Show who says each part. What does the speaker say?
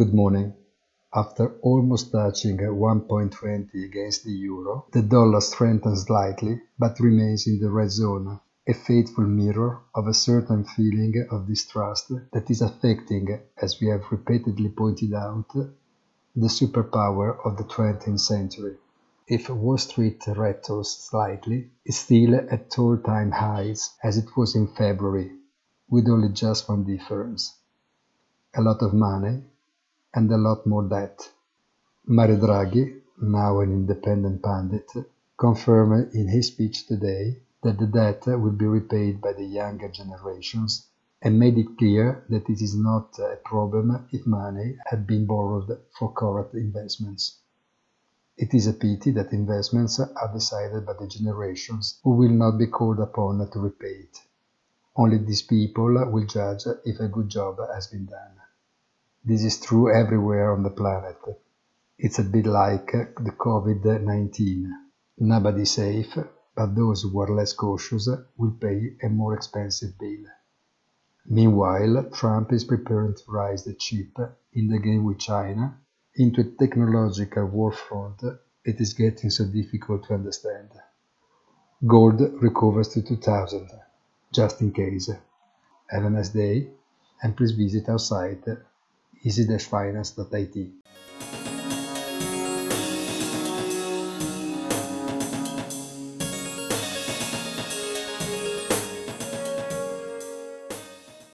Speaker 1: Good morning. After almost touching 1.20 against the euro, the dollar strengthens slightly but remains in the red zone, a faithful mirror of a certain feeling of distrust that is affecting, as we have repeatedly pointed out, the superpower of the 20th century. If Wall Street rattles slightly, it's still at all-time highs as it was in February, with only just one difference. A lot of money and a lot more debt. Mario Draghi, now an independent pundit, confirmed in his speech today that the debt will be repaid by the younger generations and made it clear that it is not a problem if money had been borrowed for correct investments. It is a pity that investments are decided by the generations who will not be called upon to repay it. Only these people will judge if a good job has been done. This is true everywhere on the planet. It's a bit like uh, the COVID-19. Nobody's safe, but those who are less cautious will pay a more expensive bill. Meanwhile, Trump is preparing to rise the chip in the game with China into a technological war front it is getting so difficult to understand. Gold recovers to 2000, just in case. Have a nice day, and please visit our site easy-finance.it.